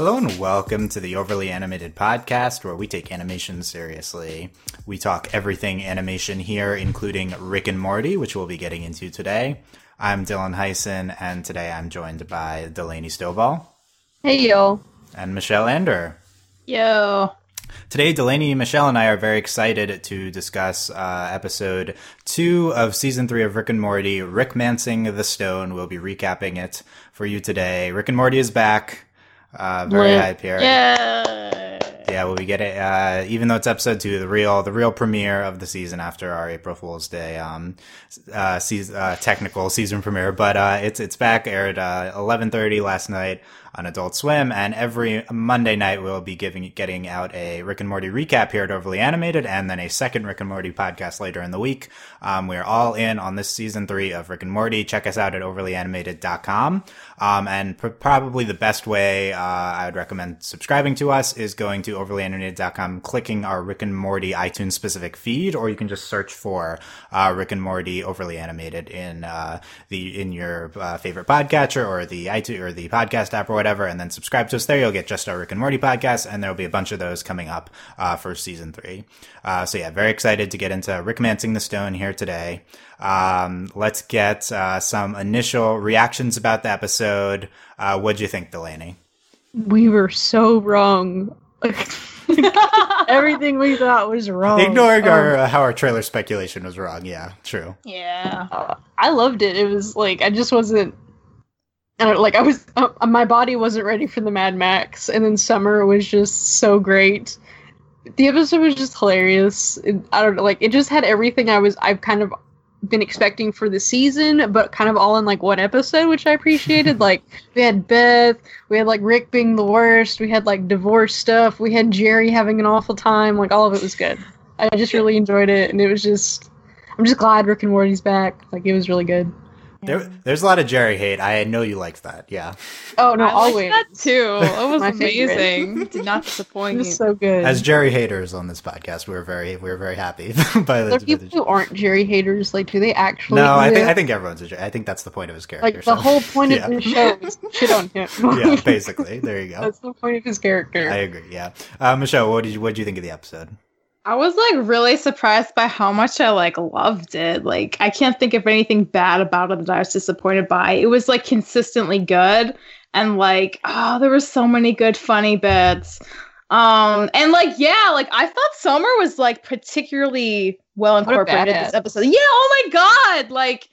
Hello and welcome to the Overly Animated Podcast, where we take animation seriously. We talk everything animation here, including Rick and Morty, which we'll be getting into today. I'm Dylan Heisen, and today I'm joined by Delaney Stovall. Hey, yo. And Michelle Ender. Yo. Today, Delaney, Michelle, and I are very excited to discuss uh, episode two of season three of Rick and Morty, Rickmancing the Stone. We'll be recapping it for you today. Rick and Morty is back. Uh, very Lit. hype here. Yeah. Yeah, well, we get it. Uh, even though it's episode two, the real the real premiere of the season after our April Fool's Day um, uh, season, uh, technical season premiere, but uh, it's it's back aired uh, eleven thirty last night on Adult Swim, and every Monday night we'll be giving getting out a Rick and Morty recap here at Overly Animated, and then a second Rick and Morty podcast later in the week. Um, we are all in on this season three of Rick and Morty. Check us out at overlyanimated.com. Um, and pr- probably the best way uh, I would recommend subscribing to us is going to overlyanimated.com, clicking our Rick and Morty iTunes specific feed, or you can just search for uh, Rick and Morty Overly Animated in uh, the in your uh, favorite podcatcher or the iTunes or the podcast app or whatever, and then subscribe to us there. You'll get just our Rick and Morty podcast, and there will be a bunch of those coming up uh, for season three. Uh, so yeah, very excited to get into Rickmancing the Stone here today. Um, let's get uh, some initial reactions about the episode. Uh, what'd you think, Delaney? We were so wrong. Everything we thought was wrong. Ignoring Um, our uh, how our trailer speculation was wrong. Yeah, true. Yeah. uh, I loved it. It was like I just wasn't. I don't like I was. Uh, my body wasn't ready for the Mad Max, and then Summer was just so great. The episode was just hilarious. It, I don't know, like it just had everything I was. I've kind of been expecting for the season, but kind of all in like one episode, which I appreciated. like we had Beth, we had like Rick being the worst, we had like divorce stuff, we had Jerry having an awful time. Like all of it was good. I just really enjoyed it, and it was just. I'm just glad Rick and Morty's back. Like it was really good. There, there's a lot of Jerry hate. I know you liked that. Yeah, Oh no, I liked always. that too. It was amazing. Did not It was so good. as Jerry haters on this podcast, we're very we're very happy by There are the. people who aren't Jerry haters. Like, do they actually? No, I think exist? I think everyone's a Jerry. I think that's the point of his character. like the so- whole point yeah. of the show is shit on him. yeah, basically. There you go. That's the point of his character. I agree. Yeah, uh, Michelle, what did you what did you think of the episode? I was like really surprised by how much I like loved it. Like I can't think of anything bad about it that I was disappointed by. It was like consistently good and like oh there were so many good funny bits. Um and like yeah, like I thought Summer was like particularly well incorporated this episode. Yeah, oh my god. Like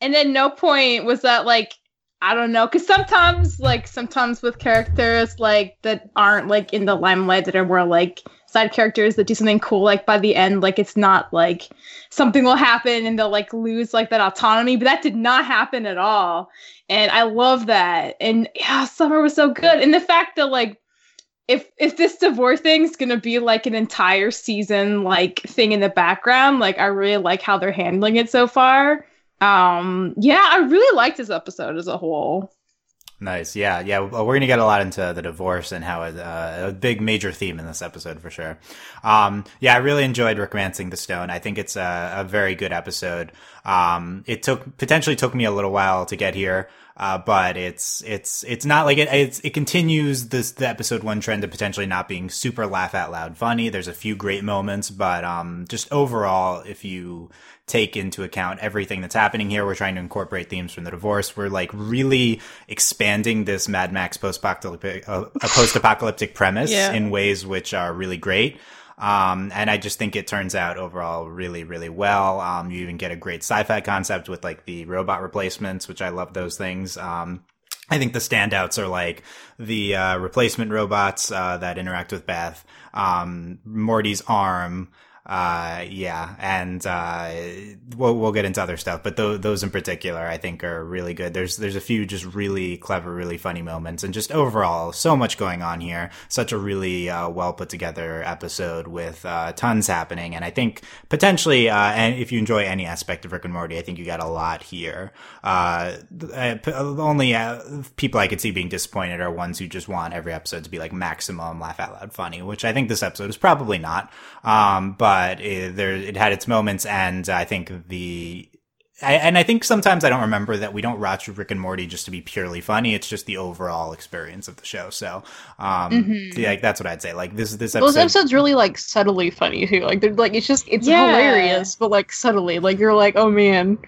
and at no point was that like I don't know, because sometimes, like, sometimes with characters like that aren't like in the limelight, that are more like side characters that do something cool, like by the end, like it's not like something will happen and they'll like lose like that autonomy, but that did not happen at all, and I love that. And yeah, Summer was so good, and the fact that like if if this divorce thing's gonna be like an entire season like thing in the background, like I really like how they're handling it so far. Um, yeah, I really liked this episode as a whole. Nice. Yeah, yeah. We're gonna get a lot into the divorce and how it, uh, a big major theme in this episode for sure. Um, yeah, I really enjoyed Rickmancing the Stone. I think it's a, a very good episode. Um, it took potentially took me a little while to get here. Uh, but it's it's it's not like it it's, it continues this the episode one trend of potentially not being super laugh out loud funny. There's a few great moments, but um, just overall, if you take into account everything that's happening here, we're trying to incorporate themes from the divorce. We're like really expanding this Mad Max post-apocalyptic uh, post-apocalyptic premise Yeah. in ways which are really great. Um, and I just think it turns out overall really, really well. Um, you even get a great sci-fi concept with like the robot replacements, which I love those things. Um, I think the standouts are like the uh, replacement robots uh, that interact with Beth, um, Morty's arm, uh, yeah, and uh, we'll we'll get into other stuff, but th- those in particular, I think, are really good. There's there's a few just really clever, really funny moments, and just overall, so much going on here. Such a really uh, well put together episode with uh, tons happening, and I think potentially, uh, and if you enjoy any aspect of Rick and Morty, I think you got a lot here. Uh, only people I could see being disappointed are ones who just want every episode to be like maximum laugh out loud funny, which I think this episode is probably not. Um, but it, there, it had its moments, and I think the I, and I think sometimes I don't remember that we don't watch Rick and Morty just to be purely funny. It's just the overall experience of the show. So, um, Mhm. yeah, like that's what I'd say. Like this, this Those episode, episodes really like subtly funny too. Like they're like it's just it's Yeah. hilarious, but like subtly. Like you're like, oh man.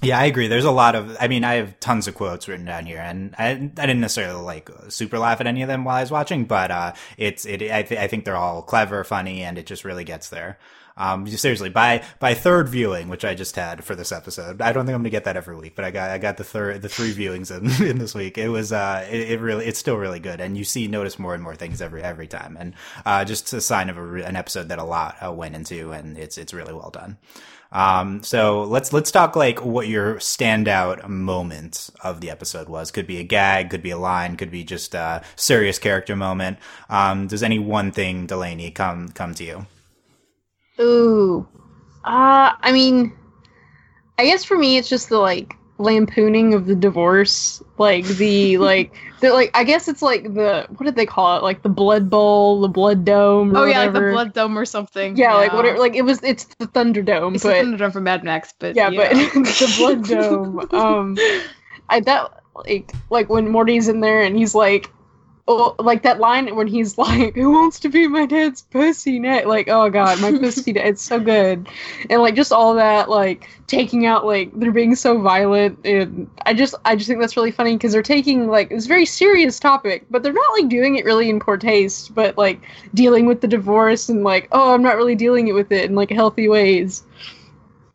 Yeah, I agree. There's a lot of, I mean, I have tons of quotes written down here, and I, I didn't necessarily like super laugh at any of them while I was watching, but uh, it's, it, I, th- I think they're all clever, funny, and it just really gets there. Um, seriously, by by third viewing, which I just had for this episode, I don't think I'm gonna get that every week, but I got I got the third the three viewings in, in this week. It was uh, it, it really it's still really good, and you see notice more and more things every every time, and uh, just a sign of a, an episode that a lot uh, went into, and it's it's really well done. Um, so let's let's talk like what your standout moment of the episode was. Could be a gag, could be a line, could be just a serious character moment. Um, does any one thing, Delaney, come come to you? Ooh. Uh I mean I guess for me it's just the like lampooning of the divorce. Like the like the like I guess it's like the what did they call it? Like the blood bowl, the blood dome or Oh yeah, like the blood dome or something. Yeah, like whatever like it was it's the Thunderdome, It's but the Thunderdome from Mad Max, but yeah, but the blood dome. Um, I that like like when Morty's in there and he's like, oh, like that line when he's like, "Who wants to be my dad's pussy net?" Like, oh god, my pussy. Dad. It's so good, and like just all that like taking out like they're being so violent, and I just I just think that's really funny because they're taking like this very serious topic, but they're not like doing it really in poor taste, but like dealing with the divorce and like, oh, I'm not really dealing it with it in like healthy ways.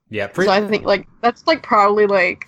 Yeah, So I think like that's like probably like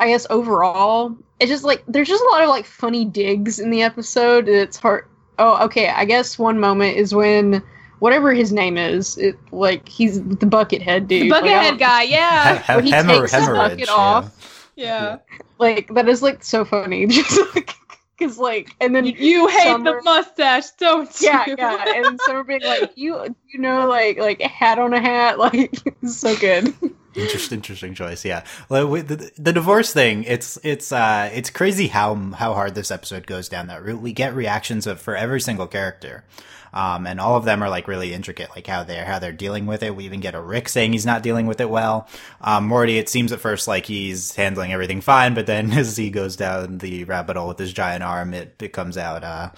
I guess overall it's just like there's just a lot of like funny digs in the episode. It's hard. Oh, okay. I guess one moment is when whatever his name is, it like he's the bucket head dude. the Like, I Buckethead don't- guy, yeah. He- when he hemor- takes his bucket yeah. off. yeah. Like that is like so funny. Just like because like and then You, you hate Summer- the mustache, don't you? yeah, yeah, and Summer being like you you know like like a hat on a hat like so good. Interesting, interesting choice. Yeah, Well, the, the divorce thing, it's it's uh it's crazy how how hard this episode goes down that route. We get reactions of for every single character, um, and all of them are like really intricate, like how they're how they're dealing with it. We even get a Rick saying he's not dealing with it well. Um, Morty, it seems at first like he's handling everything fine, but then as he goes down the rabbit hole with his giant arm, it it comes out uh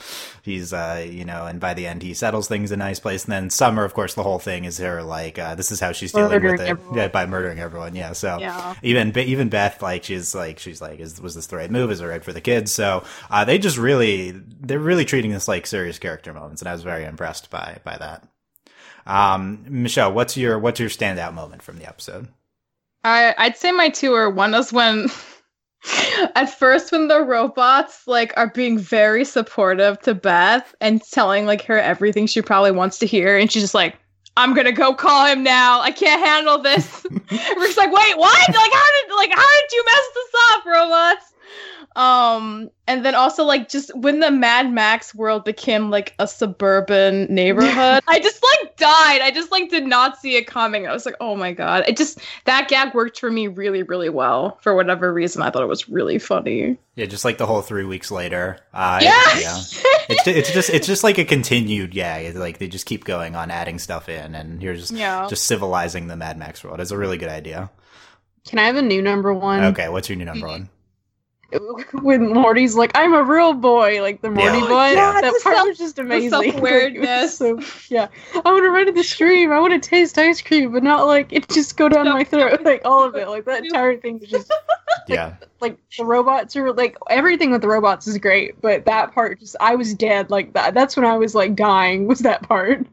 he's uh you know, and by the end he settles things in a nice place. And then Summer, of course, the whole thing is her like uh, this is how she's dealing with it, everyone. yeah, by murdering everyone. Yeah, so Yeah. even even Beth, like she's like she's like, is was this the right move? Is it right for the kids? So uh, they just really they're really treating this like serious character moments, and I was very impressed by by that. Um, Michelle, what's your what's your standout moment from the episode? I I'd say my two are one is when at first when the robots like are being very supportive to Beth and telling like her everything she probably wants to hear and she's just like I'm gonna go call him now. I can't handle this. Rick's like, wait, what? Like how did like how did you mess this up, robots? Um, and then also like just when the Mad Max world became like a suburban neighborhood, I just like died. I just like did not see it coming. I was like, oh my god. It just that gag worked for me really, really well. For whatever reason, I thought it was really funny. Yeah, just like the whole three weeks later. Uh, Yeah. yeah. It's, ju- it's just it's just like a continued yeah. It's like they just keep going on adding stuff in, and you're just Yeah. just civilizing the Mad Max world. It's a really good idea. Can I have a new number one? Okay, what's your new number one? when Morty's like, "I'm a real boy," like the Morty Yeah. boy. Yeah, that part self- was just amazing. self-awareness. Like, it was so, yeah, I want to run to the stream. I want to taste ice cream, but not like it just go down my throat. Like all of it, like that entire thing was just Yeah, like the robots are like everything with the robots is great, but that part just I was dead. Like that. That's when I was like dying. Was that part?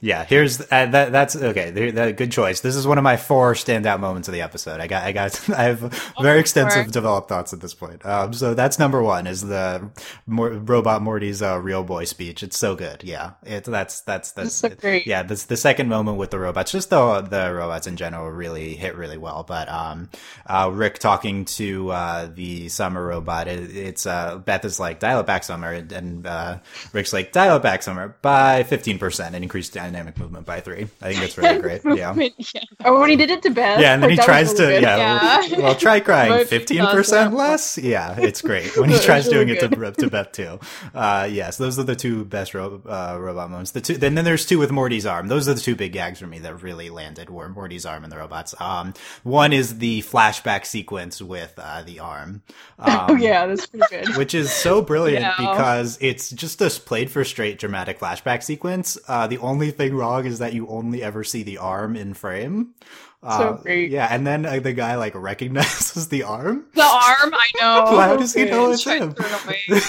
Yeah, here's uh, that. That's okay. There, that, good choice. This is one of my four standout moments of the episode. I got, I got, I have very extensive developed thoughts at this point. Um, so that's number one is the Mor- robot Morty's uh, real boy speech. It's so good. Yeah, it, that's that's that's so great. Yeah, this the second moment with the robots. Just the the robots in general really hit really well. But um, uh, Rick talking to uh the summer robot. It, it's uh Beth is like dial it back summer, and uh, Rick's like dial it back summer by fifteen percent and increased dynamic movement by three. I think that's really great. Yeah. yeah. Or when he did it to Beth. Yeah, and then he tries really to good. yeah, Yeah. Well, try crying fifteen percent less. Yeah, it's great when he tries was doing really it to to Beth too. Uh, yes, those are the two best ro- uh, robot moments. The two, then then there's two with Morty's arm. Those are the two big gags for me that really landed. Were Morty's arm and the robots. Um, one is the flashback sequence with uh, the arm. Um, oh yeah, that's pretty good. which is so brilliant Yeah. because it's just a played for straight dramatic flashback sequence. Uh, the only thing wrong is that you only ever see the arm in frame. Uh, So great. Yeah, and then uh, the guy like recognizes the arm. The arm, I know. How does he know it's Try him?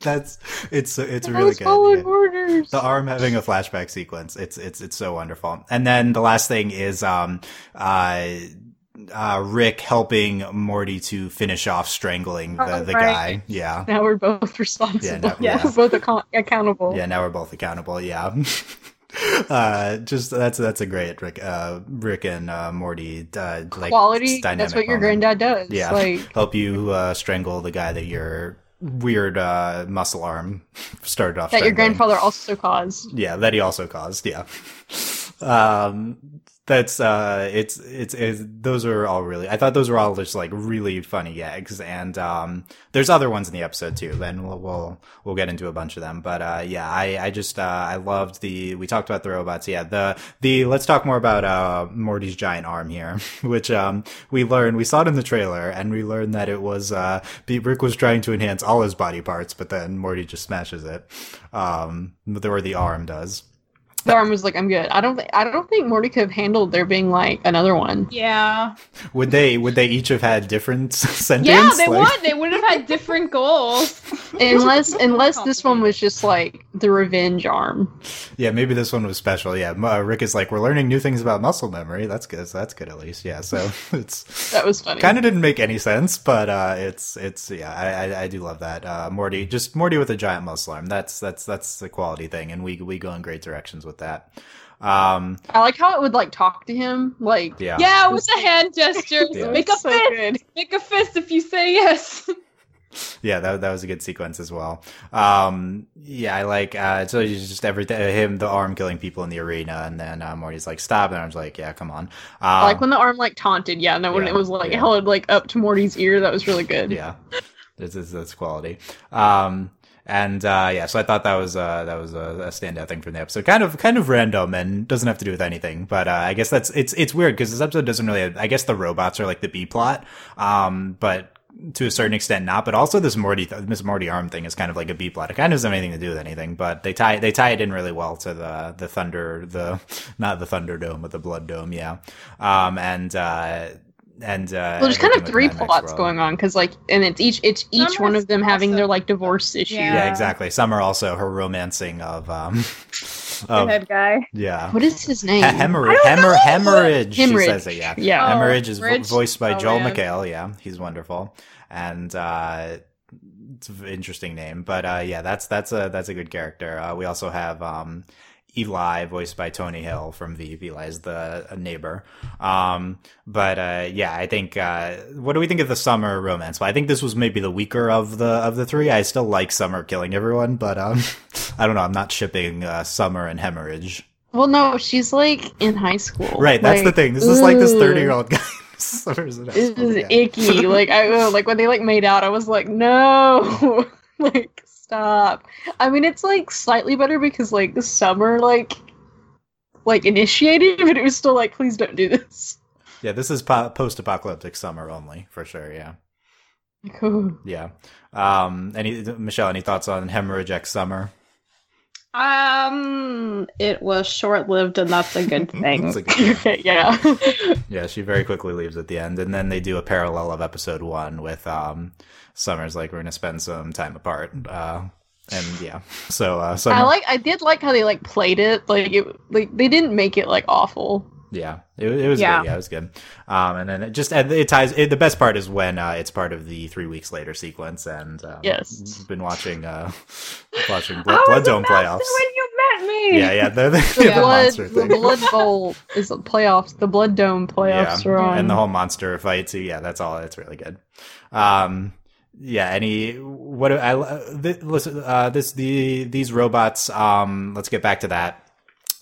That's it's it's really good. yeah. The arm having a flashback sequence. It's it's it's so wonderful. And then the last thing is um uh uh Rick helping Morty to finish off strangling the, Oh, the right. guy. Yeah. Now we're both responsible. Yeah, now- Yeah. We're both account- accountable. Yeah, now we're both accountable. Yeah. uh, just that's that's a great Rick, uh, Rick and uh, Morty uh, like Quality. dynamic That's what your moment. granddad does. Yeah, Like help you uh, strangle the guy that your weird uh, muscle arm started off. that your grandfather also caused. Yeah, that he also caused. Yeah. Um, that's uh, it's, it's it's those are all really. I thought those were all just like really funny gags, and um, there's other ones in the episode too. Then we'll we'll we'll get into a bunch of them, but uh, yeah, I I just uh, I loved the. We talked about the robots. Yeah, the the let's talk more about uh Morty's giant arm here, which um we learned we saw it in the trailer, and we learned that it was uh Rick was trying to enhance all his body parts, but then Morty just smashes it. Um, or the arm does. The arm was like, "I'm good." I don't think I don't think Morty could have handled there being like another one. Yeah. Would they? Would they each have had different sentience? Yeah, they Like- would. They would have had different goals. Unless unless this one was just like the revenge arm. Yeah, maybe this one was special. Yeah, uh, Rick is like, we're learning new things about muscle memory. That's good. That's good at least. Yeah, so it's That was funny. kind of didn't make any sense, but uh, it's it's yeah, I, I I do love that. Uh, Morty, just Morty with a giant muscle arm. That's that's that's the quality thing, and we we go in great directions with that. Um, I like how it would like talk to him. Like yeah, Yeah, with a hand gesture. Yeah. Make a so fist. good. Make a fist if you say yes. yeah, that that was a good sequence as well. Um, yeah, I like uh, so it's just everything. Him, the arm killing people in the arena, and then uh, Morty's like, "Stop!" And I was like, "Yeah, come on." I Um, like when the arm like taunted. Yeah, and then when Yeah, it was like yeah. held like up to Morty's ear. That was really good. yeah this is that's quality um and uh yeah so i thought that was uh that was a, a standout thing from the episode. Kind of kind of random and doesn't have to do with anything but uh i guess that's it's it's weird because this episode doesn't really i guess the robots are like the b plot um but to a certain extent not but also this morty this morty arm thing is kind of like a b plot. It kind of doesn't have anything to do with anything but they tie they tie it in really well to the the thunder the not the thunder dome but the blood dome yeah. Um and uh and uh Well, there's kind of three plots World. going on because like, and it's each it's each one of them having their like divorce issue. Yeah. Yeah, exactly. are also her romancing of um of Head guy. yeah. What is his name? He- hemorrhage, hemor- hemorrhage. She says it. Yeah, Yeah. Oh, hemorrhage is vo- voiced by Oh, Joel man. McHale. Yeah, he's wonderful, and uh, it's an interesting name. But uh, yeah, that's that's a that's a good character. Uh, we also have um, Eli, voiced by Tony Hale from Veep. Eli's the neighbor. Um, but uh, yeah, I think. Uh, what do we think of the summer romance? Well, I think this was maybe the weaker of the of the three. I still like Summer killing everyone, but um, I don't know. I'm not shipping uh, Summer and hemorrhage. Well, no, she's like in high school. Right, that's the thing. This is like this thirty year old guy. This is icky. like I like when they like made out, I was like, no, like stop. I mean, it's like slightly better because like the summer like like initiated, but it was still like, please don't do this. Yeah, this is po- post apocalyptic summer only for sure. Yeah, oh. yeah. Um, any Michelle? Any thoughts on hemorrhage X summer? Um, it was short lived, and that's a good thing. A good- okay, yeah. yeah, she very quickly leaves at the end, and then they do a parallel of episode one with um, Summer's like we're gonna spend some time apart. Uh, and yeah, so uh, Summer, I like. I did like how they like played it. Like it. Like they didn't make it like awful. Yeah, it, it was Yeah. good. Yeah, it was good. Um, and then it just and it ties. It, the best part is when uh, it's part of the three weeks later sequence, and um, Yes. been watching uh, watching Blood, Blood Dome playoffs. when you met me. Yeah, yeah, they're, they're The the, blood. monster The blood bowl is the playoffs. The blood dome playoffs yeah, are on. and the whole monster fight too. Yeah, that's all. It's really good. Um, yeah. Any what I uh, th- listen. Uh, this the these robots. Um, let's get back to that.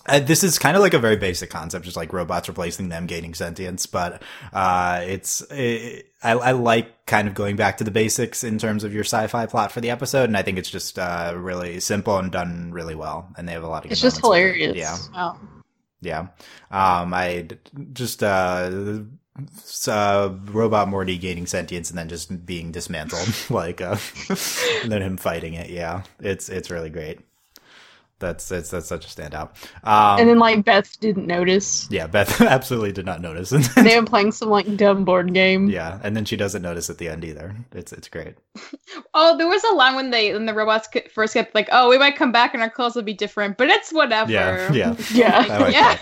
Uh, this is kind of like a very basic concept, just like robots replacing them, gaining sentience. But uh, it's it, I, I like kind of going back to the basics in terms of your sci-fi plot for the episode, and I think it's just uh, really simple and done really well. And they have a lot of. It's just hilarious. Yeah, Oh. yeah. Um, I just uh, uh, robot Morty gaining sentience and then just being dismantled, like uh, and then him fighting it. Yeah, it's it's really great. That's it's that's such a standout. Um, And then like Beth didn't notice. yeah, Beth absolutely did not notice. And then- They were playing some like dumb board game. yeah, and then she doesn't notice at the end either. It's it's great. Oh, there was a line when they when the robots first get like, oh, we might come back and our clothes will be different, but it's whatever. Yeah, yeah. Yeah. Like yeah.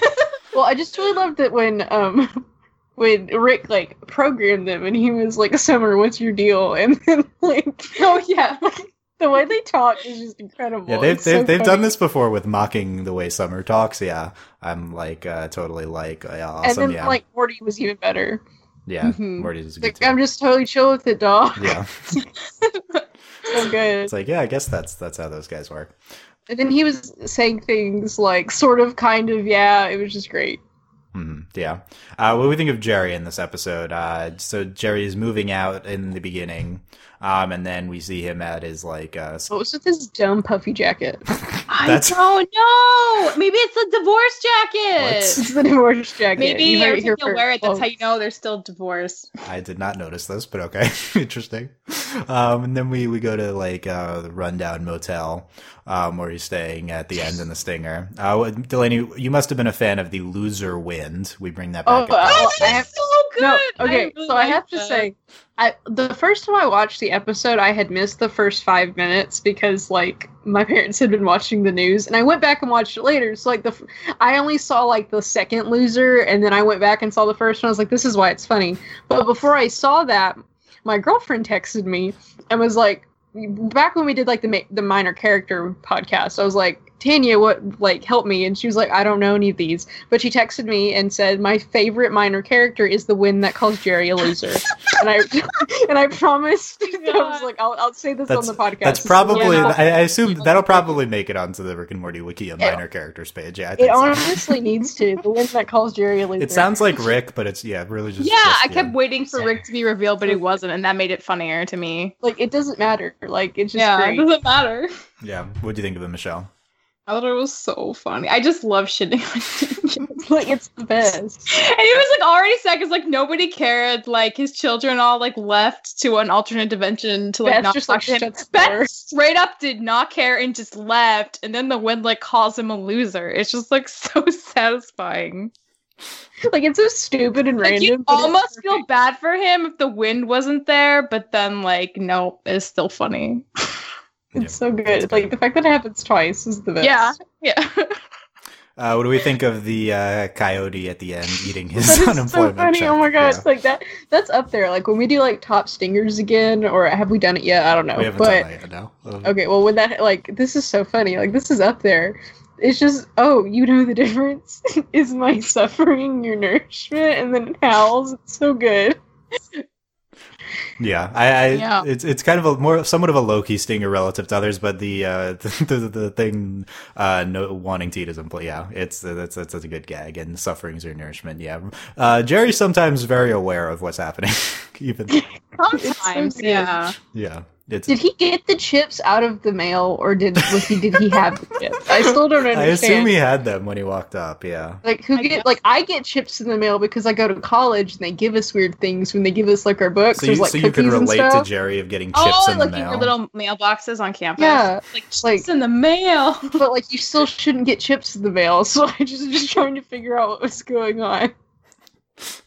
Well, I just really loved it when um when Rick like programmed them and he was like, "Summer, what's your deal?" And then like, oh yeah. The way they talk is just incredible. Yeah, they've It's they've, so they've funny. done this before with mocking the way Summer talks. Yeah, I'm like uh, totally like uh, awesome. And then yeah, like Morty was even better. yeah, Mhm. Morty's a good Like, too. I'm just totally chill with it, dog. Yeah, so good. it's like yeah, I guess that's that's how those guys work. And then he was saying things like sort of, kind of, yeah. It was just great. hmm Yeah. Uh, what do we think of Jerry in this episode? Uh, so Jerry is moving out in the beginning, um, and then we see him at his like uh, What was with his dumb puffy jacket? I don't know. Maybe it's a divorce jacket. it's the divorce jacket. Maybe You heard every it here time they'll wear it, that's how you know they're still divorced. I did not notice this, but okay, interesting. Um, and then we, we go to like uh, the rundown motel um, where he's staying at the end in the stinger. Uh, Delaney, you must have been a fan of the Loser Wind. We bring that Oh, back. up. well, I have- is so good. No, okay, really so I have to say, I the first time I watched the episode, I had missed the first five minutes because like my parents had been watching the news, and I went back and watched it later. So like the, I only saw like the second loser, and then I went back and saw the first one. I was like, this is why it's funny. But before I saw that, my girlfriend texted me and was like, back when we did like the ma- the minor character podcast, I was like. Tanya, what like help me? And she was like, I don't know any of these. But she texted me and said, My favorite minor character is the win that calls Jerry a loser. and I and I promised I was like, I'll, I'll say this That's- on the podcast. That's probably. wonderful. I, I assume that'll probably make it onto the Rick and Morty wiki, a It- minor characters page. Yeah, I It think so. honestly needs to. The win that calls Jerry a loser. It sounds like Rick, but it's yeah, really just. yeah, just, I kept waiting for Rick to be revealed, but he wasn't, and that made it funnier to me. like it doesn't matter. Like it's just yeah, great. it doesn't matter. Yeah, what do you think of it, Michelle? I thought it was so funny. I just love shitting on like it's the best. And he was like already sad because like nobody cared. Like his children all like left to an alternate dimension to like Beth not just like him. Beth straight up did not care and just left. And then the wind like calls him a loser. It's just like so satisfying. Like it's so stupid and Like random. you almost feel bad for him if the wind wasn't there, but then like nope, it's still funny. It's Yeah, so that's good. Like the fact that it happens twice is the best. Yeah. Yeah. Uh, what do we think of the uh, coyote at the end eating his That is so funny. check? Oh my gosh, Yeah. like that that's up there. Like when we do like top stingers again, or have we done it yet? I don't know. We haven't but done that yet, no. Um, okay, well when that like this is so funny. Like this is up there. It's just oh, you know the difference is my suffering your nourishment, and then it howls. It's so good. Yeah, I, I Yeah. it's it's kind of a more somewhat of a low key stinger relative to others, but the uh the the, the thing uh no wanting to eat is employee. yeah, it's uh, that's, that's that's a good gag and suffering's your nourishment. Yeah, uh, Jerry's sometimes very aware of what's happening, even Sometimes, yeah. yeah. It's Did he get the chips out of the mail, or did was he did he have the chips? I still don't understand. I assume he had them when he walked up. Yeah, Like who I get guess. like I get chips in the mail because I go to college and they give us weird things when they give us like our books. so you like so you could cookies and relate to. Jerry of getting oh, chips Oh, in the like in mail. your little mailboxes on campus. Yeah, Like chips like- in the mail. but like you still shouldn't get chips in the mail. So I just just trying to figure out what was going on.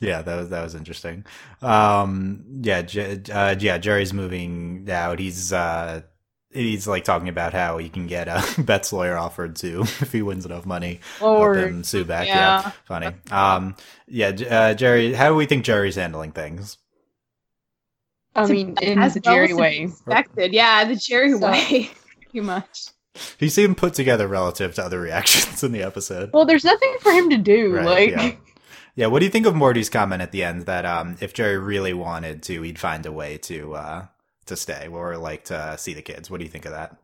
Yeah, that was that was interesting. Um, yeah, J- uh, yeah, Jerry's moving out. He's uh, he's like talking about how he can get a Beth's lawyer offered to if he wins enough money, help Or him sue back. Yeah, Yeah. funny. Um, yeah, uh, Jerry, how do we think Jerry's handling things? I mean, in As the Jerry as way. Expected. Yeah, the Jerry So- way. Pretty much. He seemed put together relative to other reactions in the episode. Well, there's nothing for him to do. Right, like, yeah. Yeah, what do you think of Morty's comment at the end that um, if Jerry really wanted to, he'd find a way to uh, to stay or like to see the kids? What do you think of that?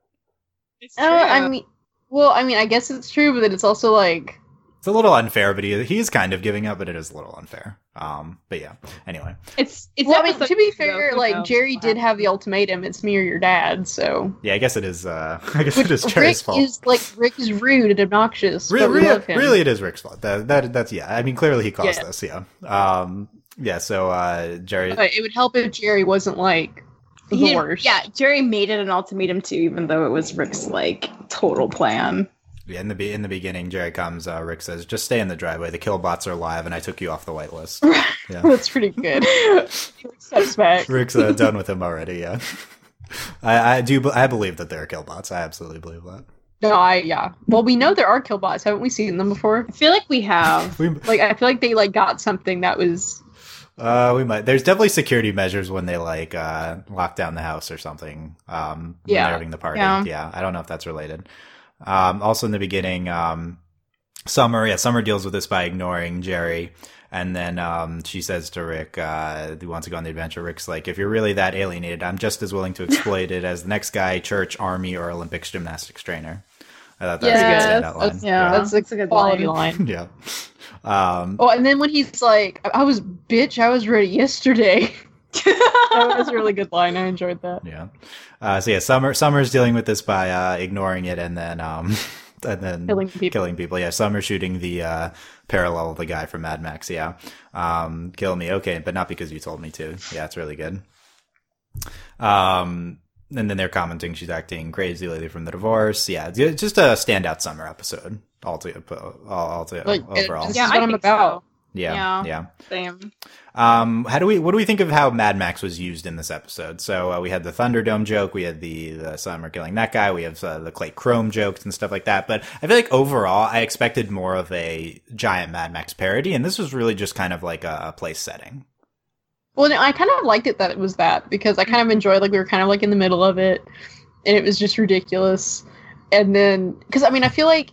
It's uh, I mean, well, I mean, I guess it's true, but then it's also like It's a little unfair, but he he's kind of giving up, but it is a little unfair. Um, but yeah. Anyway, It's it's. well, I mean, to be two, though, fair, like knows Jerry did have the ultimatum: "It's me or your dad." So yeah, I guess it is. Uh, I guess Which it is Rick fault. is like Rick is rude and obnoxious. Really, but we really, love him. really, it is Rick's fault. That, that that's yeah. I mean, clearly he caused Yeah. this. Yeah. Um. Yeah. So uh, Jerry. But it would help if Jerry wasn't like the worst. Yeah, Jerry made it an ultimatum too, even though it was Rick's like total plan. Yeah, in the be- in the beginning, Jerry comes. Uh, Rick says, "Just stay in the driveway. The killbots are live, and I took you off the whitelist." Yeah. that's pretty good. He steps back. Rick's uh, done with him already. Yeah. I, I do. I believe that there are killbots. I absolutely believe that. No, I yeah. Well, we know there are killbots. Haven't we seen them before? I feel like we have. We Like I feel like they like got something that was uh we might. There's definitely security measures when they like uh lock down the house or something. Um, Yeah. they're having the party. Yeah. Yeah. I don't know if that's related. Um, also in the beginning, um, Summer, yeah, Summer deals with this by ignoring Jerry. And then um, she says to Rick, uh, who wants to go on the adventure, Rick's like, if you're really that alienated, I'm just as willing to exploit it as the next guy, church, army, or Olympics gymnastics trainer. I thought that's Yes, a good standout line. that's- yeah. that's a That's a good quality line. line. yeah. Um, Oh, and then when he's like, "I- "I was bitch, I was ready yesterday." that was a really good line. I enjoyed that. Yeah. Uh, so yeah, Summer Summer's dealing with this by uh, ignoring it and then um, and then Killing people. Killing people. Yeah, Summer shooting the uh, parallel of the guy from Mad Max. Yeah. Um, kill me, okay, but not because you told me to. Yeah, it's really good. Um, and then they're commenting she's acting crazy lately from the divorce. Yeah, just a standout summer episode. All to all, all to Like it- overall. this Yeah, is I what I'm about. yeah, Yeah. yeah. Same. Um, how do we? What do we think of how Mad Max was used in this episode? So uh, we had the Thunderdome joke, we had the the Summer killing that guy, we have uh, the Clay Chrome jokes and stuff like that. But I feel like overall, I expected more of a giant Mad Max parody, and this was really just kind of like a, a place setting. Well, no, I kind of liked it that it was that because I kind of enjoyed like we were kind of like in the middle of it, and it was just ridiculous. And then because I mean I feel like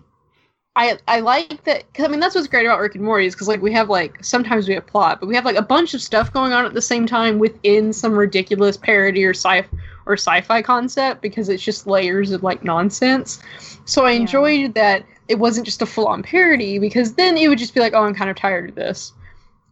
I I like that because I mean that's what's great about Rick and Morty is because like we have like sometimes we have plot, but we have like a bunch of stuff going on at the same time within some ridiculous parody or sci or sci-fi concept because it's just layers of like nonsense. So I Yeah. enjoyed that it wasn't just a full-on parody because then it would just be like oh I'm kind of tired of this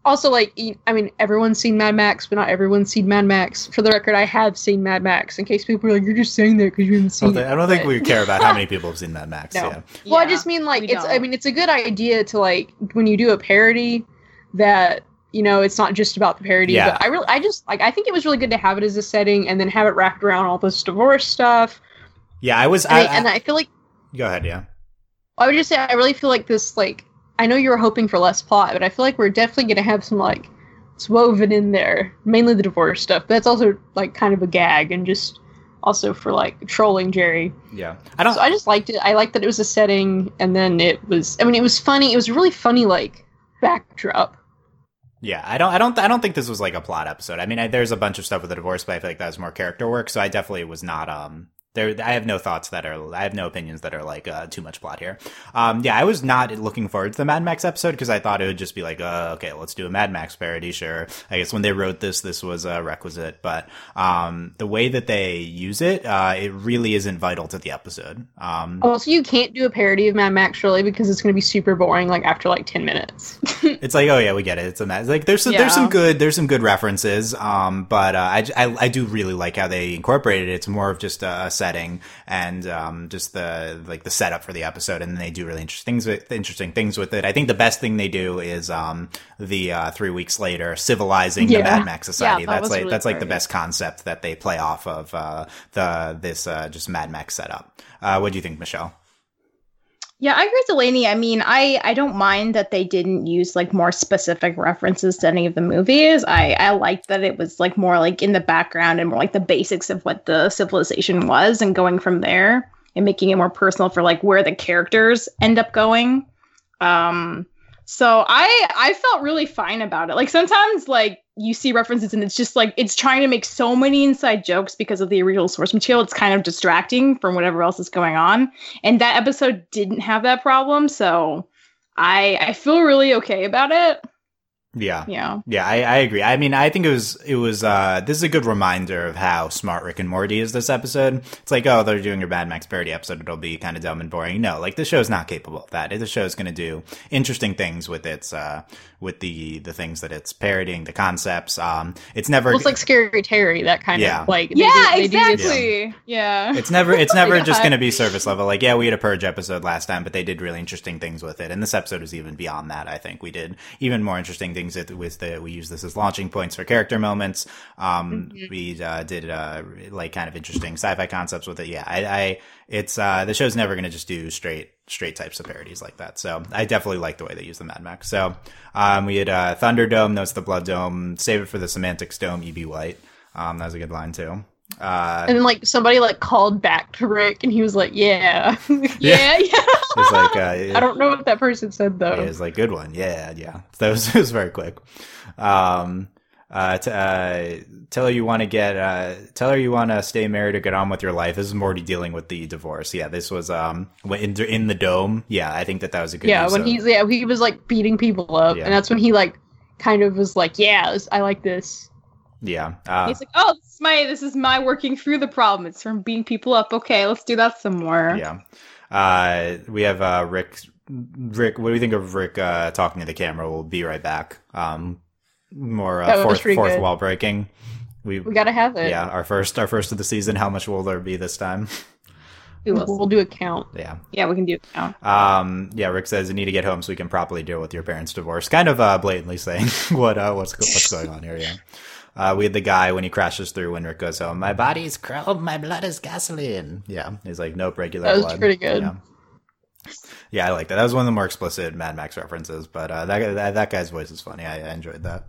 also like I mean everyone's seen mad max but not everyone's seen mad max for the record i have seen mad max in case people are like you're just saying that because you haven't I seen don't, it think, I don't think we care about how many people have seen Mad Max. No. Yeah, well i just mean like it's i don't. mean it's a good idea to like when you do a parody that you know it's not just about the parody Yeah. but i really i just like i think it was really good to have it as a setting and then have it wrapped around all this divorce stuff yeah. I was. and I, I, I, and I feel like go ahead. Yeah. I would just say I really feel like this like I know you were hoping for less plot, but I feel like we're definitely gonna have some like it's woven in there, mainly the divorce stuff. But that's also like kind of a gag and just also for like trolling Jerry. Yeah. I don't. So I just liked it. I liked that it was a setting, and then it was. I mean, it was funny. It was really funny like backdrop. Yeah, I don't, I don't, I don't think this was like a plot episode. I mean, I, there's a bunch of stuff with the divorce, but I feel like that was more character work. So I definitely was not. Um, there, I have no thoughts that are, I have no opinions that are like uh, too much plot here. Um, yeah, I was not looking forward to the Mad Max episode because I thought it would just be like, uh, okay, let's do a Mad Max parody. Sure, I guess when they wrote this, this was a requisite, but um, the way that they use it, uh, it really isn't vital to the episode. Um, Also, you can't do a parody of Mad Max really because it's going to be super boring. Like after like ten minutes. it's like oh yeah we get it it's a mess like there's some, there's some good there's some good references um but uh, I, I I do really like how they incorporated it it's more of just a setting and um just the like the setup for the episode and they do really interesting things with interesting things with it. I think the best thing they do is um the uh three weeks later civilizing the Mad Max society. that that's like really that's like the best concept that they play off of uh the this uh just Mad Max setup. Uh what do you think Michelle Yeah, I agree with Delaney. I mean, I I don't mind that they didn't use like more specific references to any of the movies. I I liked that it was like more like in the background and more like the basics of what the civilization was, and going from there and making it more personal for like where the characters end up going. Um, so I I felt really fine about it. Like sometimes like you see references and it's just like it's trying to make so many inside jokes because of the original source material. It's kind of distracting from whatever else is going on and that episode didn't have that problem so i i feel really okay about it Yeah. Yeah. Yeah, I, I agree. I mean, I think it was it was uh this is a good reminder of how smart Rick and Morty is this episode. It's like, oh, they're doing a Mad Max parody episode, it'll be kind of dumb and boring. No, like the show's not capable of that. The show's going to do interesting things with its uh with the the things that it's parodying, the concepts. Um it's never Well, it's like Scary Terry, that kind Yeah. of like. they Yeah, do- they do this- exactly. Yeah. It's never it's never my just going to be surface level. Like, yeah, we had a purge episode last time, but they did really interesting things with it. And this episode is even beyond that. I think we did even more interesting things with- with the we use this as launching points for character moments. Um, we uh, did uh, like kind of interesting sci-fi concepts with it. Yeah, I, I it's uh, the show's never going to just do straight straight types of parodies like that. So I definitely like the way they use the Mad Max. So um, we had uh, Thunderdome, that's the Blood Dome. Save it for the Semantics Dome. E.B. White. Um, that was a good line too. Uh, And then like somebody like called back to Rick, and he was like, "Yeah." yeah, yeah. like uh, I don't know what that person said though. It was like good one, yeah, yeah. That was it was very quick. Um, uh, t- uh, tell her you want to get, uh, tell her you want to stay married or get on with your life. This is Morty dealing with the divorce. Yeah, this was um when- in in the dome. Yeah, I think that that was a good. yeah, when of- he's yeah he was like beating people up, Yeah. and that's when he like kind of was like, "Yeah, this- I like this." yeah, uh, He's like, oh, this is my this is my working through the problem. It's from beating people up. Okay, let's do that some more. yeah. Uh, we have uh Rick. Rick, what do you think of Rick uh, talking to the camera? We'll be right back. Um, more uh, fourth fourth good. wall breaking. We We gotta have it. yeah, our first our first of the season. How much will there be this time? Who else? we'll do a count. Yeah. Yeah, we can do it now. Um, yeah, Rick says you need to get home so we can properly deal with your parents' divorce. Kind of uh, blatantly saying what uh, what's what's going on here. Yeah. Uh, we had the guy when he crashes through when Rick goes home. My body's chrome, my blood is gasoline. Yeah, he's like nope, regular That was blood. pretty good. Yeah. Yeah, I like that. That was one of the more explicit Mad Max references, but uh, that, that that guy's voice is funny. I, I enjoyed that.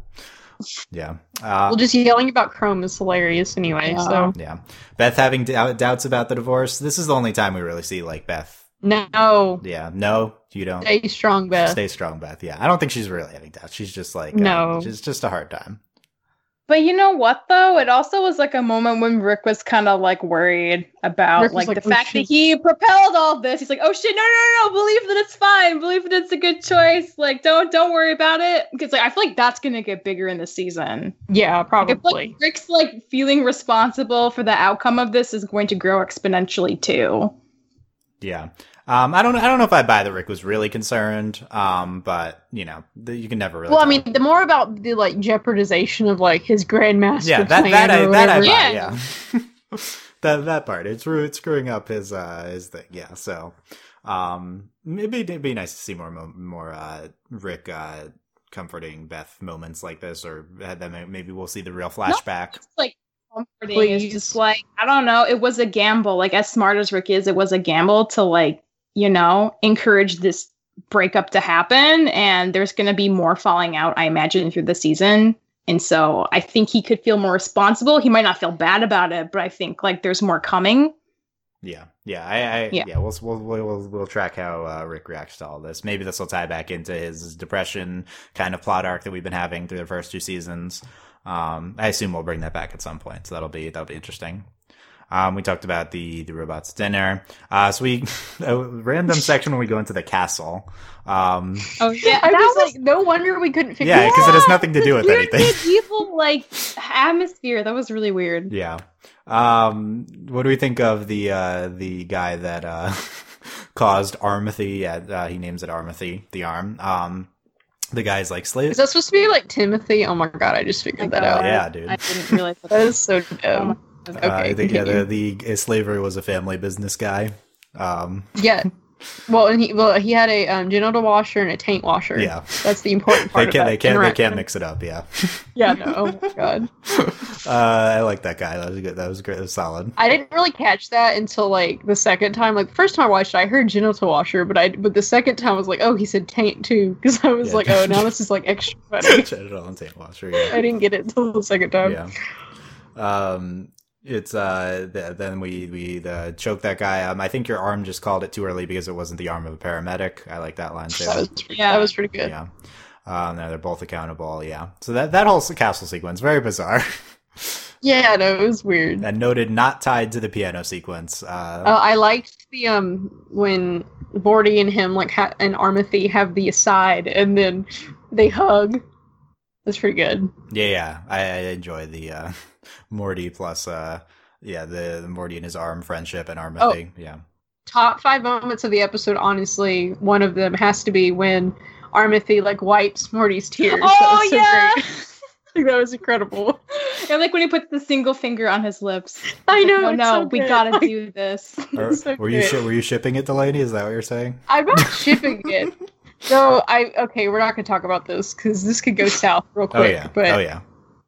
Yeah. Uh, Well, just yelling about Chrome is hilarious anyway. Yeah. So yeah. Beth having dou- doubts about the divorce. This is the only time we really see like Beth. no, Yeah. No, you don't. stay strong, Beth. Stay strong, Beth. Yeah, I don't think she's really having doubts. She's just like uh, No. she's just a hard time. But you know what though? It also was like a moment when Rick was kind of like worried about like, like, the "Oh, fact that he propelled all this. He's like, "Oh shit, no, no, no, no! Believe that it's fine. Believe that it's a good choice. Like, don't don't worry about it." Because like I feel like that's gonna get bigger in the season. Yeah, Like, I feel probably. like Rick's like feeling responsible for the outcome of this is going to grow exponentially too. Yeah. Um, I don't. I don't know if I buy that Rick was really concerned. Um, but you know, the, you can never really. Well, I mean, the more about the like jeopardization of like his grandmaster yeah, that plan that I that I buy. Yeah. Yeah. that that part. It's ru- it's screwing up his uh his thing. Yeah. So, um, maybe it'd be nice to see more more uh Rick uh comforting Beth moments like this, or uh, then maybe we'll see the real flashback. It's like comforting. It's just like I don't know. It was a gamble. Like as smart as Rick is, it was a gamble to like you know encourage this breakup to happen. And there's going to be more falling out, I imagine, through the season. And so I think he could feel more responsible. He might not feel bad about it, but I think like there's more coming. Yeah, yeah, I, I yeah. Yeah. we'll, we'll we'll we'll track how uh, Rick reacts to all this. Maybe this will tie back into his depression kind of plot arc that we've been having through the first two seasons. Um, I assume we'll bring that back at some point, so that'll be that'll be interesting. Um, we talked about the the robots dinner. Uh, so we a random section when we go into the castle. Um, Oh yeah, I that was, was like, no wonder we couldn't figure out. yeah, because out. it has nothing to do with weird anything. medieval like atmosphere. That was really weird. Yeah. Um, what do we think of the uh, the guy that uh, caused Armothy? Yeah, uh, he names it Armothy, the arm. Um, the guy's like slave. Is that supposed to be like Timothy? Oh my god, I just figured that out. yeah, dude. I didn't realize that. That is so Oh dumb. Uh, okay, I think yeah, the, the slavery was a family business guy. Um, Yeah. Well, and he well he had a um, genital washer and a taint washer. yeah, That's the important part. they can't they can't they can't mix it up. Yeah, Yeah. No. Oh my god. uh, I like that guy. That was good. That was great. That was solid. I didn't really catch that until like the second time. Like the first time I watched it, I heard genital washer, but I but the second time I was like, oh, he said taint too, because I was Yeah. like, oh, now this is like extra funny. Genital and taint washer. Yeah. I didn't get it until the second time. yeah. Um, it's uh, th- then we we the choke that guy. Um, I think your arm just called it too early because it wasn't the arm of a paramedic. I like that line too. That was Yeah. that was pretty good. Yeah. Um, no, they're both accountable. Yeah. So that that whole castle sequence very bizarre Yeah, no, it was weird. and noted not tied to the piano sequence. Uh, Uh, I liked the um when Morty and him like ha- and Armothy have the aside, and then they hug. That's pretty good. Yeah, yeah. I, I enjoy the uh, Morty plus, uh, yeah, the, the Morty and his arm friendship and arm Oh. thing. Yeah. Top five moments of the episode. Honestly, one of them has to be when Armothy like wipes Morty's tears. That Oh was so yeah. Like, that was incredible. and like when he puts the single finger on his lips. I know. Oh no, so we good. gotta do this. Or, So were you good. shi- were you shipping it, Delaney? Is that what you're saying? I'm not shipping it. So I okay, we're not gonna talk about this because this could go south real quick. Oh yeah. But oh yeah.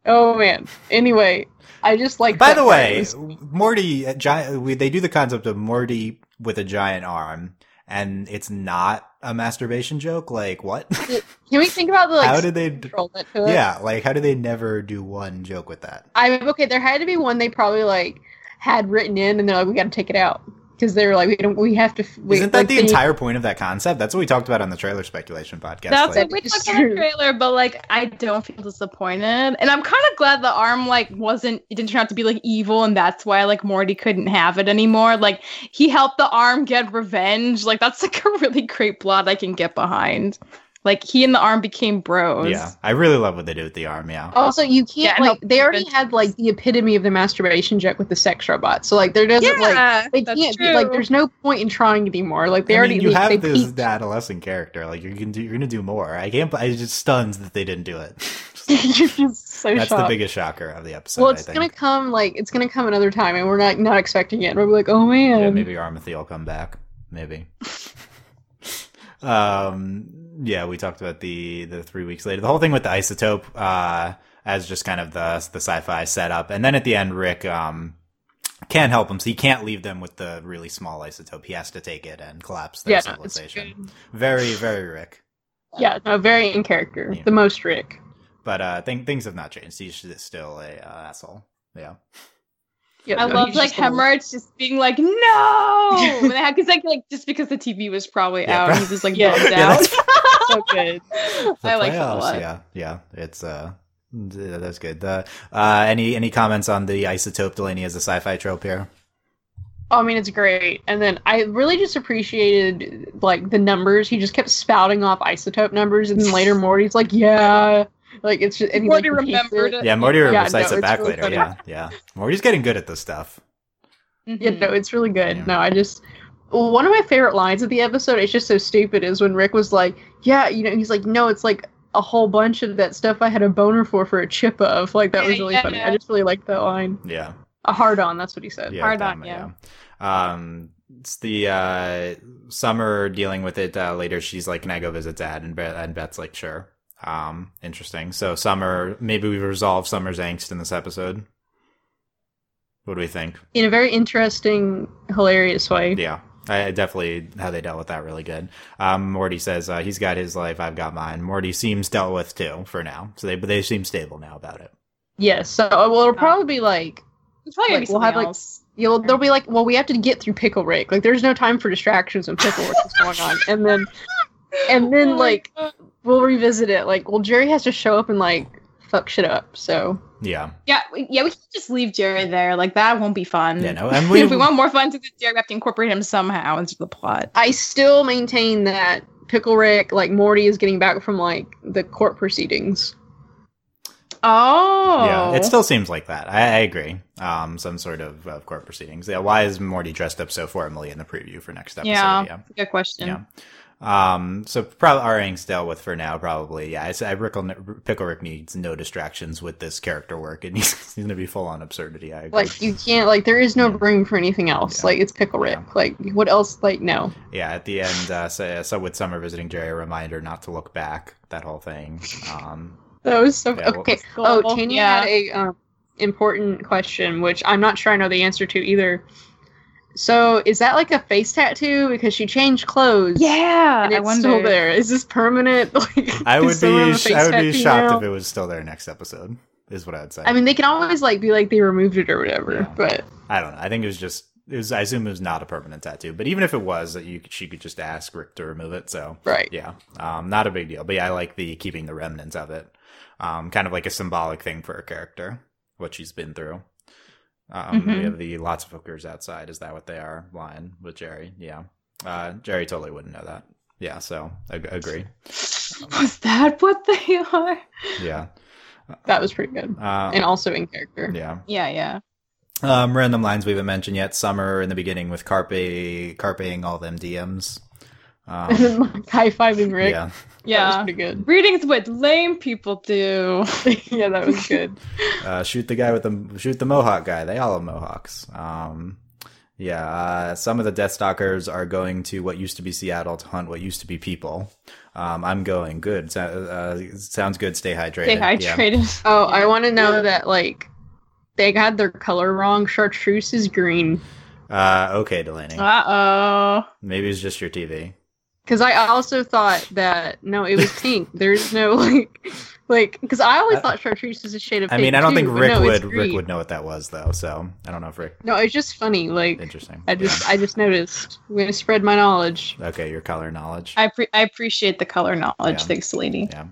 Oh man. Anyway, I just like. By the way, Morty, uh, giant. We, they do the concept of Morty with a giant arm, and it's not a masturbation joke. Like what? can we think about the like how did they? control that to it? Yeah, like how do they never do one joke with that? I'm okay. There had to be one they probably like had written in, and they're like, we got to take it out because they were like, we don't. We have to. We, Isn't that like, the they- entire point of that concept? That's what we talked about on the trailer speculation podcast. That's like, what we talked about in the trailer, but like I don't feel disappointed. And I'm kind of glad the arm like wasn't it didn't turn out to be like evil and that's why like Morty couldn't have it anymore. Like he helped the arm get revenge. Like that's like a really great plot I can get behind. Like he and the arm became bros. yeah, I really love what they do with the arm. Yeah. Also, you can't Yeah, like how they already had like the epitome of the masturbation joke with the sex robot. So like there doesn't like they that's can't true. like there's no point in trying anymore. Like they I already mean, you they, have they this peaked. adolescent character. Like you can do, you're gonna do more. I can't. I just stuns that they didn't do it. You're just so That's the biggest shocker of the episode. Well, I it's think. gonna come like it's gonna come another time, and we're not not expecting it. We're like, oh man, Yeah, maybe Armothy will come back. Maybe. um. Yeah, we talked about the the three weeks later. The whole thing with the isotope, uh, as just kind of the the sci-fi setup, and then at the end, Rick um can't help him. So he can't leave them with the really small isotope. He has to take it and collapse their yeah, civilization. Very, very Rick. yeah, no, very in character, Yeah. the most Rick. But uh, th- things have not changed. He's still a uh, asshole. Yeah. Yeah, I no, love like just a little- hemorrhage just being like no because like like just because the TV was probably Yeah, out bro- and he was like Yeah. bummed Yeah, out. That's- so good. The I like that a lot. Yeah, yeah. It's uh, yeah, that's good. Uh, uh, any any comments on the isotope Delaney as a sci-fi trope here? Oh, I mean, it's great. And then I really just appreciated like the numbers. He just kept spouting off isotope numbers, and then later Morty's like, "Yeah," like it's just and he, like, Morty repeats remembered it. it. Yeah, Morty Yeah, recites no, it back really later. funny. Yeah, yeah. Morty's getting good at this stuff. Yeah, Mhm. no, it's really good. Yeah. No, I just one of my favorite lines of the episode. It's just so stupid. Is when Rick was like, "Yeah, you know," he's like, "No, it's like." A whole bunch of that stuff I had a boner for for a chip of like that was really yeah, funny. yeah. I just really liked that line. Yeah, A hard on, that's what he said. yeah. Hard on, yeah. yeah. Um, it's the uh, Summer dealing with it uh, later. She's like, "Can I go visit Dad?" And, Beth, and Beth's like, "Sure." Um, interesting. So Summer, maybe we resolve Summer's angst in this episode. What do we think? In a very interesting, hilarious way. Yeah, I I definitely how they dealt with that really good. Um, Morty says uh, he's got his life, I've got mine. Morty seems dealt with too for now, so they but they seem stable now about it. Yes. So well, it'll probably be like It's probably Like, be we'll something have, like, else. Yeah, well, they'll be like, well, we have to get through Pickle Rick. Like, there's no time for distractions when Pickle Rick is going on. And then, and then, Oh like, we'll revisit it. Like, well, Jerry has to show up and like fuck shit up. So Yeah, yeah, we, yeah, we can just leave Jerry there. Like that won't be fun. yeah, no, and we, if we want more fun to this Jerry, we have to incorporate him somehow into the plot. I still maintain that Pickle Rick, like Morty, is getting back from like the court proceedings. Oh, yeah, it still seems like that. I, I agree. Um, some sort of, of court proceedings. Yeah, why is Morty dressed up so formally in the preview for next episode? Yeah. yeah. Good question. Yeah. Um, so probably our angst dealt with for now, probably. Yeah, I say Rickle, Pickle Rick needs no distractions with this character work. It needs, he's gonna be full on absurdity. I agree. Like, you can't like there is no Yeah. room for anything else. Yeah. Like, it's Pickle Rick. Yeah. Like, what else? Like, no. yeah, at the end, uh, so, so with Summer visiting Jerry, a reminder not to look back. That whole thing. Um, That was so Yeah, well- okay. Cool. Oh, Tanya Yeah. had a um, important question, which I'm not sure I know the answer to either. So, is that like a face tattoo because she changed clothes? Yeah, and I it's wonder. still there. Is this permanent? Like, I would someone be, sh- I would be shocked now? if it was still there next episode. Is what I would say. I mean, they can always like be like they removed it or whatever, Yeah. but I don't know. I think it was just. It was. I assume it was not a permanent tattoo, but even if it was, that you she could just ask Rick to remove it. So right. yeah, um, not a big deal. But yeah, I like the keeping the remnants of it. Um, kind of like a symbolic thing for a character, what she's been through. Um, Mhm. We have the lots of hookers outside. Is that what they are? Line with Jerry. Yeah. Uh, Jerry totally wouldn't know that. Yeah. So ag- agree. Was that what they are? Yeah. That was pretty good, Uh, and also in character. yeah. Yeah, yeah. Um, random lines we haven't mentioned yet. Summer in the beginning with Carpe, Carpeing all them DMs. And Um, then like high fiving Rick. yeah. that was Yeah. pretty good. Readings what lame people do. yeah, that was good. Uh, shoot the guy with the shoot the mohawk guy. They all have mohawks. Um, yeah. Uh, some of the Deathstalkers are going to what used to be Seattle to hunt what used to be people. Um, I'm going. Good. So, uh, sounds good. Stay hydrated. Stay Yeah. hydrated. Oh, I want to know that like they had their color wrong. Chartreuse is green Uh, okay, Delaney. Uh oh. Maybe it's just your TV. Because I also thought that no, it was pink. There's no like like because I always Uh, thought chartreuse was a shade of. I pink, mean, I don't too, think Rick no, would Rick would know what that was though. So I don't know if Rick. No, it's just funny. Like Interesting. I just Yeah. I just noticed. I'm gonna spread my knowledge. Okay, your color knowledge. I pre- I appreciate the color knowledge. Yeah. Thanks, lady. Yeah.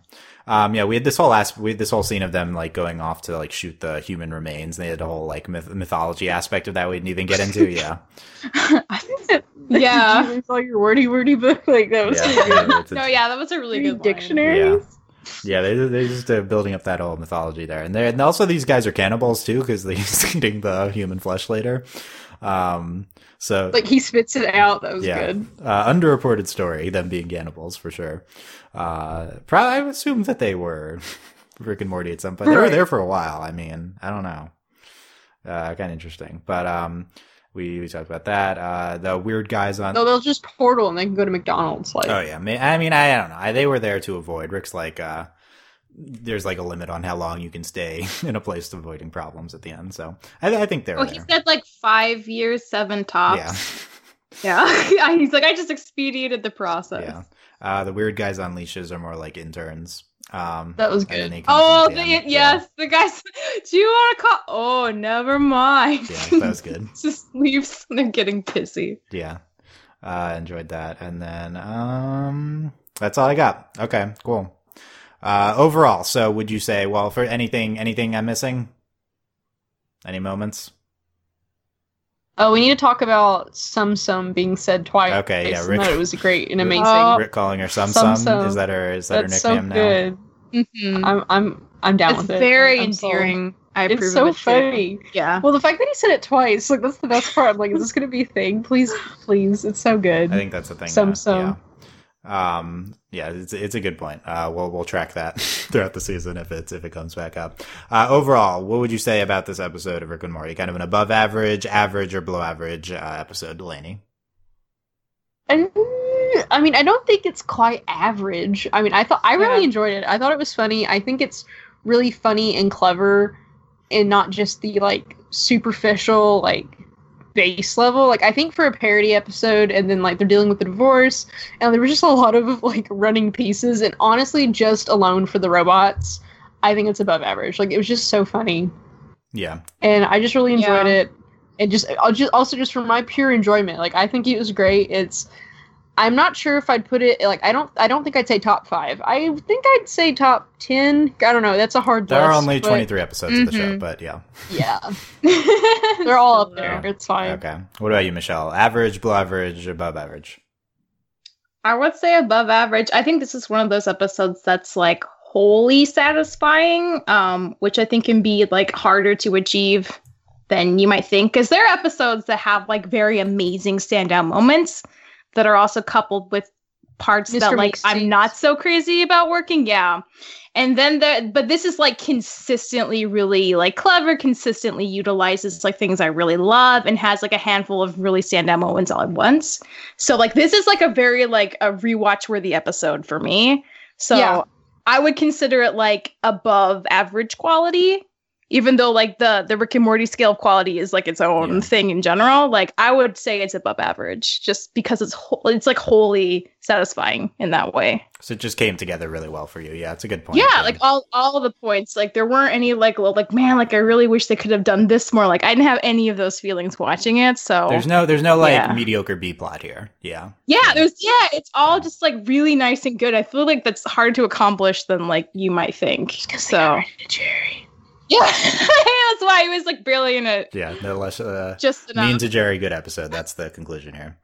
Um, yeah, we had this whole last, we had this whole scene of them like going off to like shoot the human remains. They had a whole like myth- mythology aspect of that we didn't even get into. Yeah, Yeah. Did you saw your wordy wordy book like that was yeah, so good. yeah, no, yeah, that was a really good dictionary. dictionaries. Yeah. They they just uh, building up that whole mythology there, and they and also these guys are cannibals too because they he's eating the human flesh later. Um, so Like he spits it out. That was yeah, good. uh, underreported story them being cannibals for sure. Uh, probably I assume that they were Rick and Morty at some point. They were there for a while. I mean, I don't know. Uh, kind of interesting, but um, we, we talked about that. Uh, the weird guys on. No, they'll just portal and they can go to McDonald's. Like Oh yeah, I mean, I, I don't know. I, they were there to avoid. Rick's like, uh, there's like a limit on how long you can stay in a place to avoiding problems at the end. So I, I think they're Oh, there. he said like five years, seven yeah, tops. Yeah. Yeah. He's like, I just expedited the process. yeah. Uh, the weird guys on leashes are more like interns. Um, that was good. Oh, the, at the end. yes, the guys. Do you want to call? Oh, never mind. Yeah, yeah, that was good. just leaves. They're getting pissy. Yeah. Uh enjoyed that. And then um that's all I got. Okay, cool. Uh overall, so would you say well for anything anything I'm missing? Any moments? Oh, we need to talk about Sum Sum being said twice. Okay, yeah, Rick- that it was great and amazing. Oh, Rick calling her Sum Sum Sum. Sum. Is that her is that That's her so nickname now? good. Mhm. I'm I'm I'm down It's with it. very I'm sold. endearing. I approve It's so of it too. funny. Yeah. Well, the fact that he said it twice, like that's the best part. I'm like, is this gonna be a thing? Please, please. It's so good. I think that's the thing. Sum Sum. Yeah. Um yeah, it's it's a good point. Uh we'll we'll track that throughout the season if it's if it comes back up. Uh overall, what would you say about this episode of Rick and Morty? Kind of an above average, average or below average uh, episode, Delaney. I mean, I don't think it's quite average. I mean, I thought I really Yeah. enjoyed it. I thought it was funny. I think it's really funny and clever, and not just the like superficial like base level. Like I think for a parody episode, and then like they're dealing with the divorce, and there was just a lot of like running pieces. And honestly, just alone for the robots, I think it's above average. Like it was just so funny Yeah. and I just really enjoyed Yeah. it. And just, I'll just also just for my pure enjoyment, like I think it was great. It's, I'm not sure if I'd put it like I don't, I don't think I'd say top five. I think I'd say top ten. I don't know. That's a hard. There are only but 23 episodes of the show, Mhm. but yeah. Yeah, they're all up there. there. It's fine. Okay. What about you, Michelle? Average, below average, above average? I would say above average. I think this is one of those episodes that's like wholly satisfying, um, which I think can be like harder to achieve than you might think. Because there are episodes that have like very amazing standout moments that are also coupled with parts Mr. that like Makes I'm Sense. not so crazy about working. Yeah. And then the but this is like consistently really like clever, consistently utilizes like things I really love and has like a handful of really standout moments all at once. So like this is like a very like a rewatch worthy episode for me. So Yeah. I would consider it like above average quality. Even though like the the Rick and Morty scale of quality is like its own Yeah. thing in general, like I would say it's above average just because it's whole, it's like wholly satisfying in that way. So it just came together really well for you. Yeah, it's a good point. Yeah, Good. like all all the points. Like there weren't any like lo- like man, like I really wish they could have done this more. Like I didn't have any of those feelings watching it. So there's no there's no like Yeah. mediocre B plot here. Yeah. yeah, there's yeah, it's all just like really nice and good. I feel like that's harder to accomplish than like you might think. So Jerry. yeah, that's why he was like barely in it. Yeah. No less uh Just enough. mean to Jerry good episode. That's the conclusion here.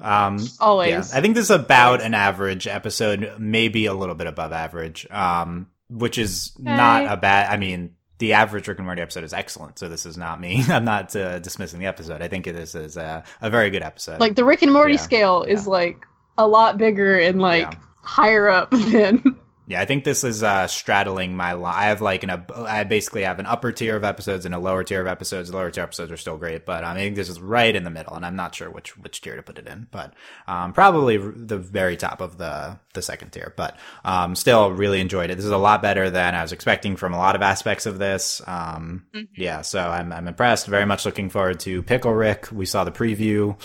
Um Always. Yeah, I think this is about an average episode, maybe a little bit above average. Um, which is not a bad. I mean, the average Rick and Morty episode is excellent. So this is not me. I'm not uh, dismissing the episode. I think this is a, a very good episode. Like the Rick and Morty Yeah. scale is like a lot bigger and like Yeah. higher up than Yeah, I think this is uh, straddling my line. I have like an ab- I basically have an upper tier of episodes and a lower tier of episodes. The lower tier episodes are still great, but um, I think this is right in the middle, and I'm not sure which which tier to put it in. But um, probably r- the very top of the the second tier. But um, still really enjoyed it. This is a lot better than I was expecting from a lot of aspects of this. Um, Yeah, so I'm I'm impressed. Very much looking forward to Pickle Rick. We saw the preview.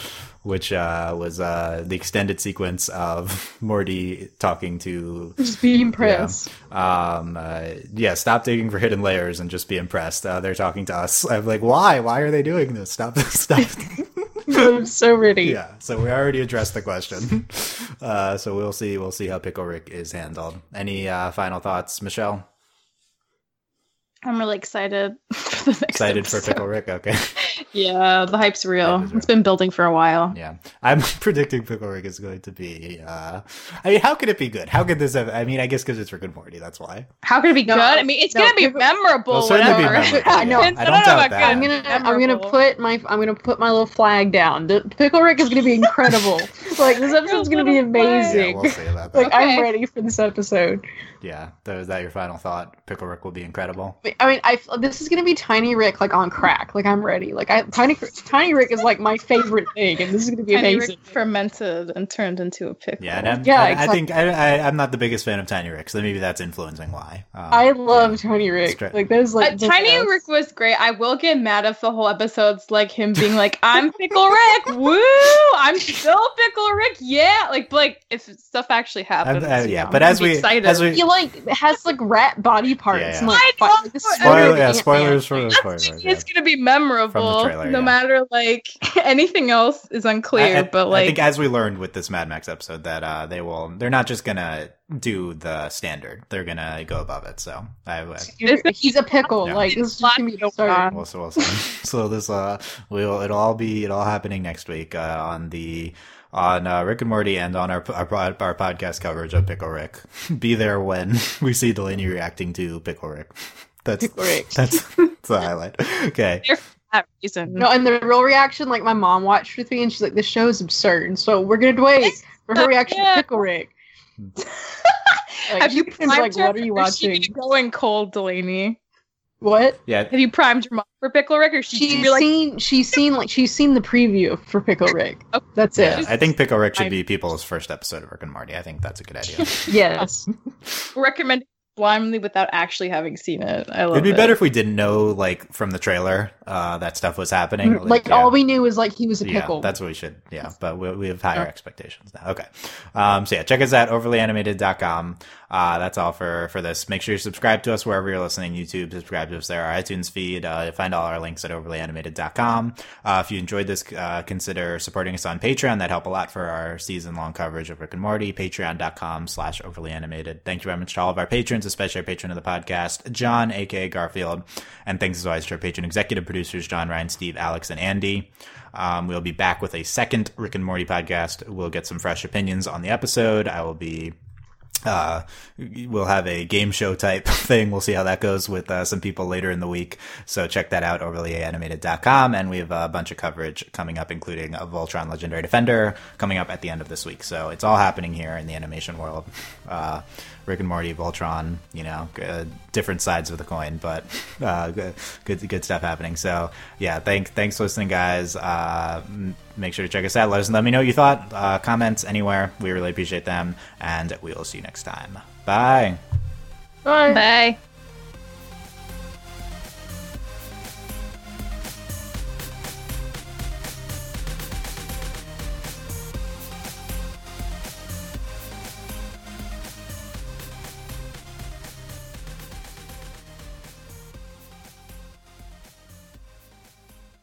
Which uh, was uh, the extended sequence of Morty talking to just be impressed. um uh, yeah stop digging for hidden layers and just be impressed. Uh, they're talking to us. I'm like why? Why are they doing this? Stop stop. I'm so ready. yeah so we already addressed the question. Uh so we'll see we'll see how pickle rick is handled. Any uh final thoughts michelle? I'm really excited for the next excited for pickle rick okay Yeah, the hype's real. Hype real. It's been building for a while. yeah i'm predicting pickle rick is going to be uh i mean how could it be good how could this have i mean i guess because it's rick and morty that's why How could it be No, good? I mean, it's no, gonna be people- memorable. It'll certainly be whatever. memorable, I know. I don't doubt that. I'm gonna I'm gonna put my I'm gonna put my little flag down. The Pickle Rick is gonna be incredible. like this episode's gonna be little flag. yeah amazing. we'll see about that like I'm ready for this episode. yeah that- is that your final thought pickle rick will be incredible I mean, I this is gonna be Tiny Rick like on crack. Like I'm ready. Like I Tiny Tiny Rick is like my favorite thing, and this is gonna be Tiny amazing. Rick fermented and turned into a pickle. Yeah, and I'm, Yeah, I, I exactly. think I, I, I'm not the biggest fan of Tiny Rick, so maybe that's influencing why. Um, I love yeah. Tiny Rick. great. Like there's like Uh, Tiny best. Rick was great. I will get mad if the whole episode's like him being like, "I'm Pickle Rick, woo! I'm still Pickle Rick, yeah!" Like, like if stuff actually happens, uh, yeah, know, but I'm as we- excited. as we- He like has like rat body parts. Yeah, yeah. And, like, I fi- know, like, Spoiler, yeah, spoilers for the That's- spoilers. yeah. it's gonna be memorable, trailer, no yeah. matter like anything else is unclear. I, I- but like, I think as we learned with this Mad Max episode that uh, they will, they're not just gonna do the standard; they're gonna go above it. So I, I He's a pickle. Yeah. Like this is just gonna be the start. we'll, see- we'll see. so this uh, will it'll all be it all happening next week uh, on the. On uh, Rick and Morty and on our, our our podcast coverage of Pickle Rick, be there when we see Delaney reacting to Pickle Rick. That's Pickle Rick. That's, that's the highlight. Okay. For that reason. No, and the real reaction, like my mom watched with me, and she's like, "This show is absurd." So we're gonna wait for her reaction Yeah. to Pickle Rick. Like, Have you she's primed like, her? "What are you or she watching?" going cold, Delaney? What? Yeah. Have you primed your mom for Pickle Rick, or she She's be like, seen. She's seen like she's seen the preview for Pickle Rick. Okay. That's Yeah, it. I think Pickle Rick should be people's first episode of Rick and Morty. I think that's a good idea. Yes. recommend blindly without actually having seen it? I love It'd be it. better if we didn't know, like, from the trailer, uh, that stuff was happening. like yeah. all we knew was like he was a pickle. Yeah, pickle. that's what we should. Yeah, but we, we have higher Yeah. expectations now. Okay. Um, so yeah, check us out, overlyanimated.com. Uh, that's all for, for this. Make sure you subscribe to us wherever you're listening. YouTube, subscribe to us there. Our iTunes feed, uh, find all our links at overlyanimated.com. Uh, if you enjoyed this, uh, consider supporting us on Patreon. That help a lot for our season long coverage of Rick and Morty. Patreon.com slash overlyanimated. Thank you very much to all of our patrons, especially our patron of the podcast, John, aka Garfield. And thanks as always to our patron executive producers, John, Ryan, Steve, Alex, and Andy. Um, we'll be back with a second Rick and Morty podcast. We'll get some fresh opinions on the episode. I will be uh, we'll have a game show type thing. We'll see how that goes with uh, some people later in the week. So check that out, overlyanimated.com. And we have a bunch of coverage coming up, including a Voltron Legendary Defender coming up at the end of this week. So it's all happening here in the animation world. Uh, Rick and Morty, Voltron, you know, uh, different sides of the coin, but uh, good, good, good stuff happening. So yeah, thank, thanks for listening, guys. Uh, make sure to check us out. Let us let me know what you thought. Uh, comments anywhere, we really appreciate them, and we will see you next time. Bye. Bye. Bye.